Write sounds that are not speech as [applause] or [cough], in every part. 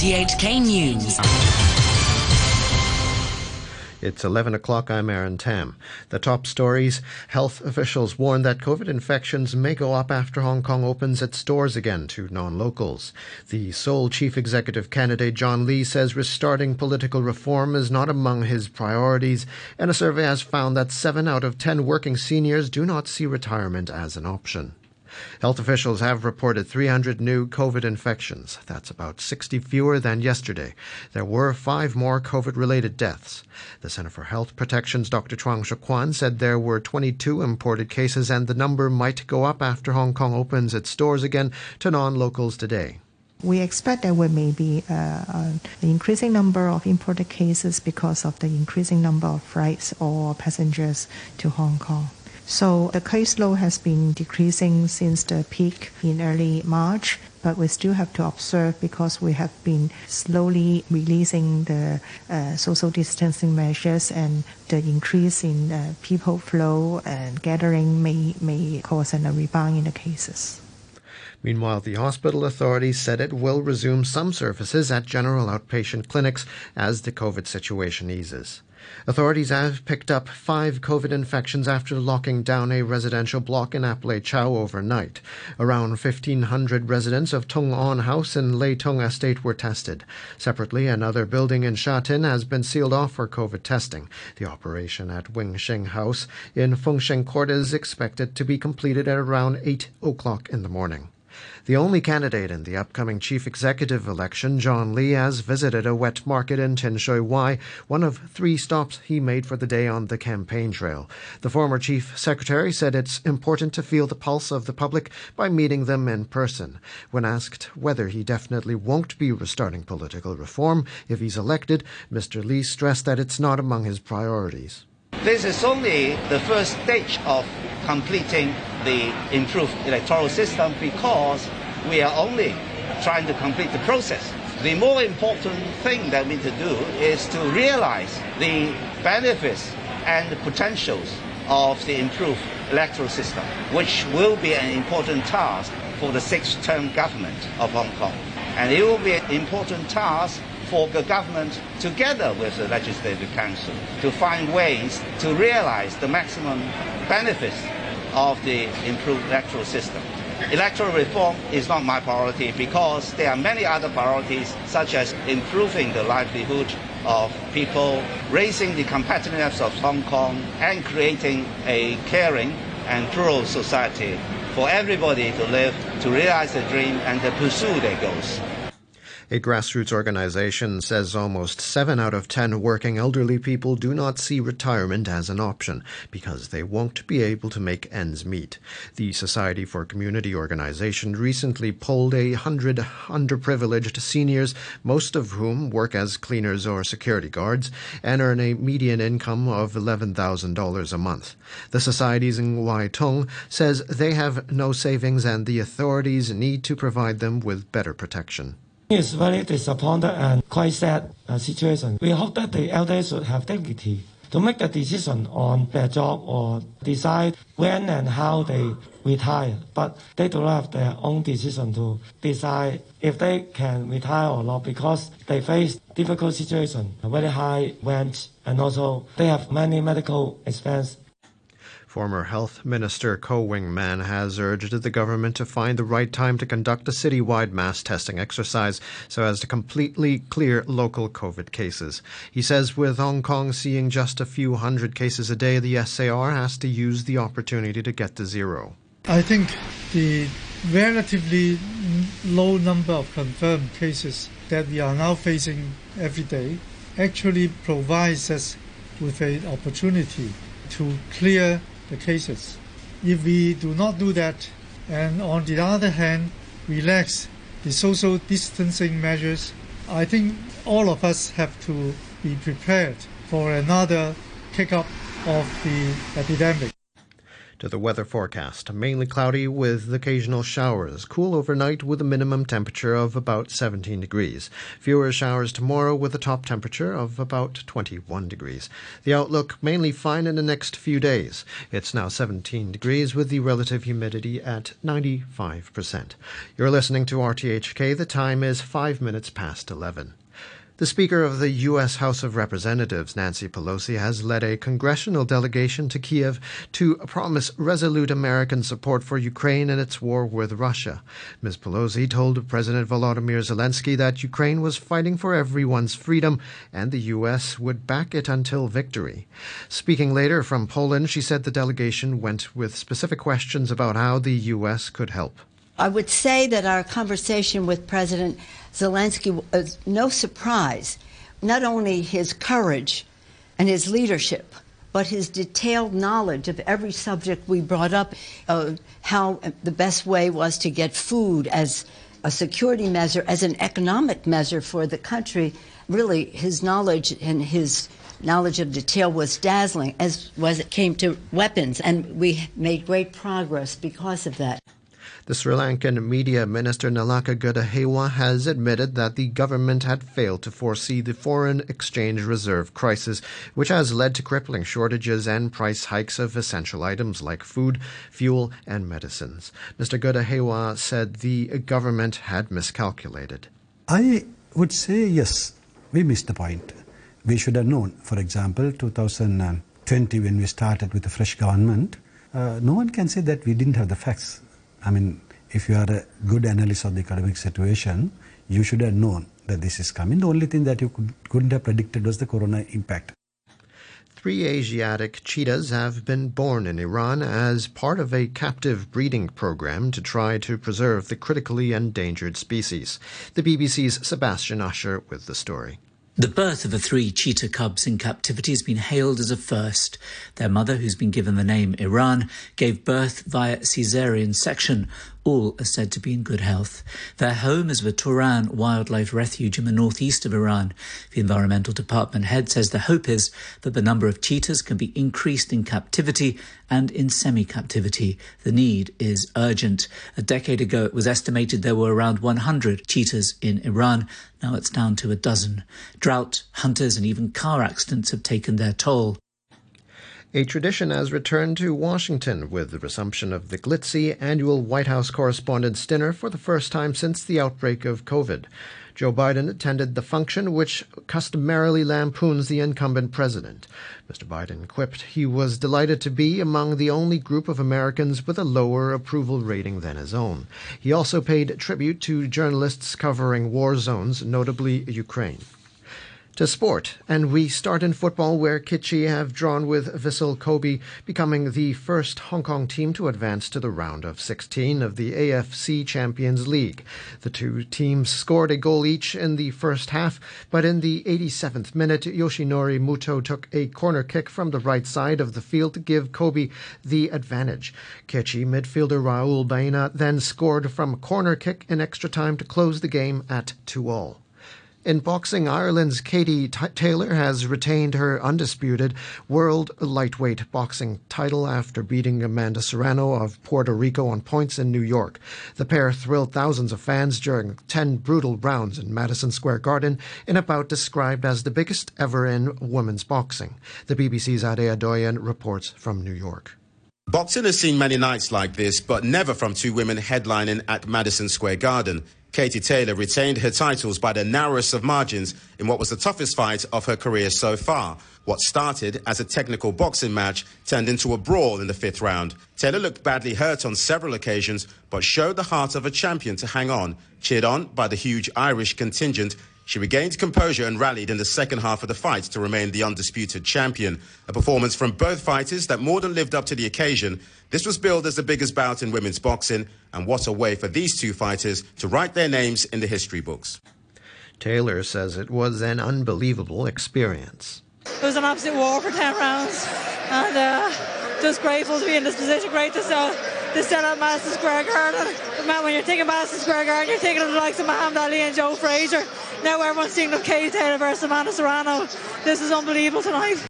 RTHK News. It's 11 o'clock. I'm Aaron Tam. The top stories health officials warn that COVID infections may go up after Hong Kong opens its doors again to non locals. The sole chief executive candidate, John Lee, says restarting political reform is not among his priorities, and a survey has found that 7 out of 10 working seniors do not see retirement as an option. Health officials have reported 300 new COVID infections. That's about 60 fewer than yesterday. There were five more COVID related deaths. The Center for Health Protection's Dr. Chuang Shuk-kwan said there were 22 imported cases and the number might go up after Hong Kong opens its doors again to non locals today. We expect there will maybe uh, an increasing number of imported cases because of the increasing number of flights or passengers to Hong Kong. So the caseload has been decreasing since the peak in early March, but we still have to observe because we have been slowly releasing the uh, social distancing measures and the increase in uh, people flow and gathering may, may cause a rebound in the cases. Meanwhile, the hospital authorities said it will resume some services at general outpatient clinics as the COVID situation eases. Authorities have picked up five COVID infections after locking down a residential block in Ap Lei Chau overnight. Around 1,500 residents of Tung On House in Lei Tung Estate were tested. Separately, another building in Sha Tin has been sealed off for COVID testing. The operation at Wing Shing House in Fung Shing Court is expected to be completed at around 8 o'clock in the morning. The only candidate in the upcoming chief executive election, John Lee, has visited a wet market in Tin Shui Wai, one of three stops he made for the day on the campaign trail. The former chief secretary said it's important to feel the pulse of the public by meeting them in person. When asked whether he definitely won't be restarting political reform if he's elected, Mr. Lee stressed that it's not among his priorities. This is only the first stage of completing the improved electoral system because we are only trying to complete the process. The more important thing that we need to do is to realize the benefits and the potentials of the improved electoral system, which will be an important task for the sixth term government of Hong Kong. And it will be an important task for the government together with the Legislative Council to find ways to realize the maximum benefits of the improved electoral system. Electoral reform is not my priority because there are many other priorities such as improving the livelihood of people, raising the competitiveness of Hong Kong, and creating a caring and plural society for everybody to live, to realize their dream, and to pursue their goals. A grassroots organization says almost 7 out of 10 working elderly people do not see retirement as an option because they won't be able to make ends meet. The Society for Community Organization recently polled a hundred underprivileged seniors, most of whom work as cleaners or security guards and earn a median income of $11,000 a month. The society's in Wai Tung says they have no savings and the authorities need to provide them with better protection. It's very disappointed and quite sad uh, situation. We hope that the elders should have dignity to make the decision on their job or decide when and how they retire. But they do not have their own decision to decide if they can retire or not because they face difficult situation, very high rent, and also they have many medical expense Former Health Minister Ko Wing Man has urged the government to find the right time to conduct a citywide mass testing exercise so as to completely clear local COVID cases. He says with Hong Kong seeing just a few hundred cases a day, the SAR has to use the opportunity to get to zero. I think the relatively low number of confirmed cases that we are now facing every day actually provides us with an opportunity to clear the cases. If we do not do that, and on the other hand, relax the social distancing measures, I think all of us have to be prepared for another kick up of the epidemic. To the weather forecast mainly cloudy with occasional showers, cool overnight with a minimum temperature of about 17 degrees. Fewer showers tomorrow with a top temperature of about 21 degrees. The outlook mainly fine in the next few days. It's now 17 degrees with the relative humidity at 95%. You're listening to RTHK. The time is 5 minutes past 11. The Speaker of the U.S. House of Representatives, Nancy Pelosi, has led a congressional delegation to Kiev to promise resolute American support for Ukraine in its war with Russia. Ms. Pelosi told President Volodymyr Zelensky that Ukraine was fighting for everyone's freedom and the U.S. would back it until victory. Speaking later from Poland, she said the delegation went with specific questions about how the U.S. could help. I would say that our conversation with President Zelensky was no surprise. Not only his courage and his leadership, but his detailed knowledge of every subject we brought up, uh, how the best way was to get food as a security measure, as an economic measure for the country. Really, his knowledge and his knowledge of detail was dazzling as was it came to weapons, and we made great progress because of that. The Sri Lankan Media Minister Nalaka Godahewa has admitted that the government had failed to foresee the foreign exchange reserve crisis, which has led to crippling shortages and price hikes of essential items like food, fuel, and medicines. Mr. Godahewa said the government had miscalculated. I would say yes, we missed the point. We should have known, for example, 2020 when we started with a fresh government, uh, no one can say that we didn't have the facts I mean, if you are a good analyst of the economic situation, you should have known that this is coming. The only thing that you could, couldn't have predicted was the corona impact. Three Asiatic cheetahs have been born in Iran as part of a captive breeding program to try to preserve the critically endangered species. The BBC's Sebastian Usher with the story. The birth of the three cheetah cubs in captivity has been hailed as a first. Their mother, who's been given the name Iran, gave birth via caesarean section, all are said to be in good health. Their home is the Turan Wildlife Refuge in the northeast of Iran. The Environmental Department head says the hope is that the number of cheetahs can be increased in captivity and in semi captivity. The need is urgent. A decade ago, it was estimated there were around 100 cheetahs in Iran. Now it's down to a dozen. Drought, hunters, and even car accidents have taken their toll. A tradition has returned to Washington with the resumption of the glitzy annual White House Correspondents' Dinner for the first time since the outbreak of COVID. Joe Biden attended the function, which customarily lampoons the incumbent president. Mr. Biden quipped he was delighted to be among the only group of Americans with a lower approval rating than his own. He also paid tribute to journalists covering war zones, notably Ukraine to sport. And we start in football where Kitchee have drawn with Vissel Kobe, becoming the first Hong Kong team to advance to the round of 16 of the AFC Champions League. The two teams scored a goal each in the first half, but in the 87th minute, Yoshinori Muto took a corner kick from the right side of the field to give Kobe the advantage. Kitchee midfielder Raul Baena then scored from a corner kick in extra time to close the game at 2 all. In boxing, Ireland's Katie T- Taylor has retained her undisputed world lightweight boxing title after beating Amanda Serrano of Puerto Rico on points in New York. The pair thrilled thousands of fans during 10 brutal rounds in Madison Square Garden in a bout described as the biggest ever in women's boxing. The BBC's Ade Adoyan reports from New York. Boxing has seen many nights like this, but never from two women headlining at Madison Square Garden. Katie Taylor retained her titles by the narrowest of margins in what was the toughest fight of her career so far. What started as a technical boxing match turned into a brawl in the fifth round. Taylor looked badly hurt on several occasions, but showed the heart of a champion to hang on. Cheered on by the huge Irish contingent, she regained composure and rallied in the second half of the fight to remain the undisputed champion. A performance from both fighters that more than lived up to the occasion. This was billed as the biggest bout in women's boxing, and what a way for these two fighters to write their names in the history books. Taylor says it was an unbelievable experience. It was an absolute war for 10 rounds, and uh, just grateful to be in this position. Great to sell, to sell at Madison Square Garden. But when you're thinking Madison Square Garden, you're thinking of the likes of Muhammad Ali and Joe Frazier. Now everyone's thinking of Katie Taylor versus Amanda Serrano. This is unbelievable tonight.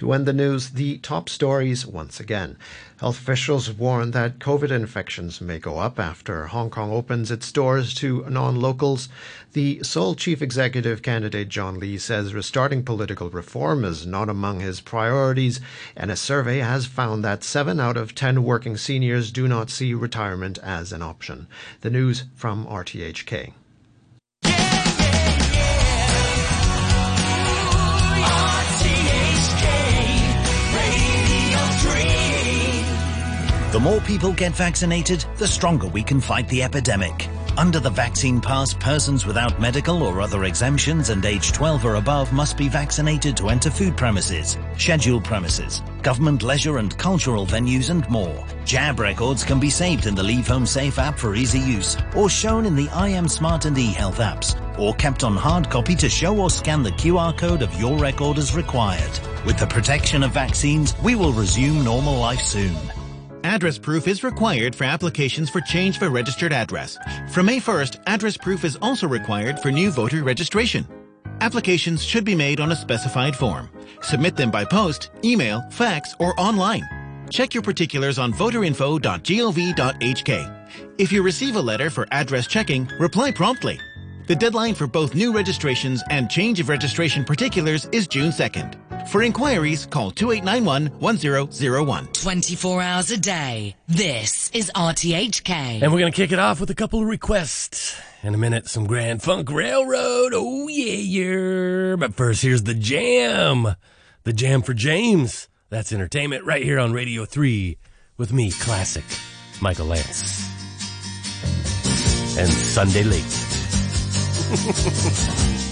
To end the news, the top stories once again. Health officials warn that COVID infections may go up after Hong Kong opens its doors to non locals. The sole chief executive candidate, John Lee, says restarting political reform is not among his priorities, and a survey has found that 7 out of 10 working seniors do not see retirement as an option. The news from RTHK. The more people get vaccinated, the stronger we can fight the epidemic. Under the vaccine pass, persons without medical or other exemptions and age 12 or above must be vaccinated to enter food premises, scheduled premises, government leisure and cultural venues and more. Jab records can be saved in the Leave Home Safe app for easy use or shown in the IM Smart and eHealth apps or kept on hard copy to show or scan the QR code of your record as required. With the protection of vaccines, we will resume normal life soon. Address proof is required for applications for change of registered address. From May 1st, address proof is also required for new voter registration. Applications should be made on a specified form. Submit them by post, email, fax, or online. Check your particulars on voterinfo.gov.hk. If you receive a letter for address checking, reply promptly. The deadline for both new registrations and change of registration particulars is June 2nd. For inquiries, call 2891-1001. 24 hours a day. This is RTHK. And we're going to kick it off with a couple of requests. In a minute, some Grand Funk Railroad. Oh, yeah, yeah. But first, here's the jam. The jam for James. That's entertainment right here on Radio 3 with me, classic Michael Lance. And Sunday Late. [laughs]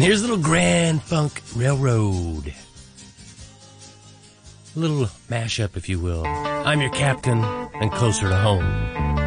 And here's little Grand Funk Railroad. A little mashup, if you will. I'm your captain and closer to home.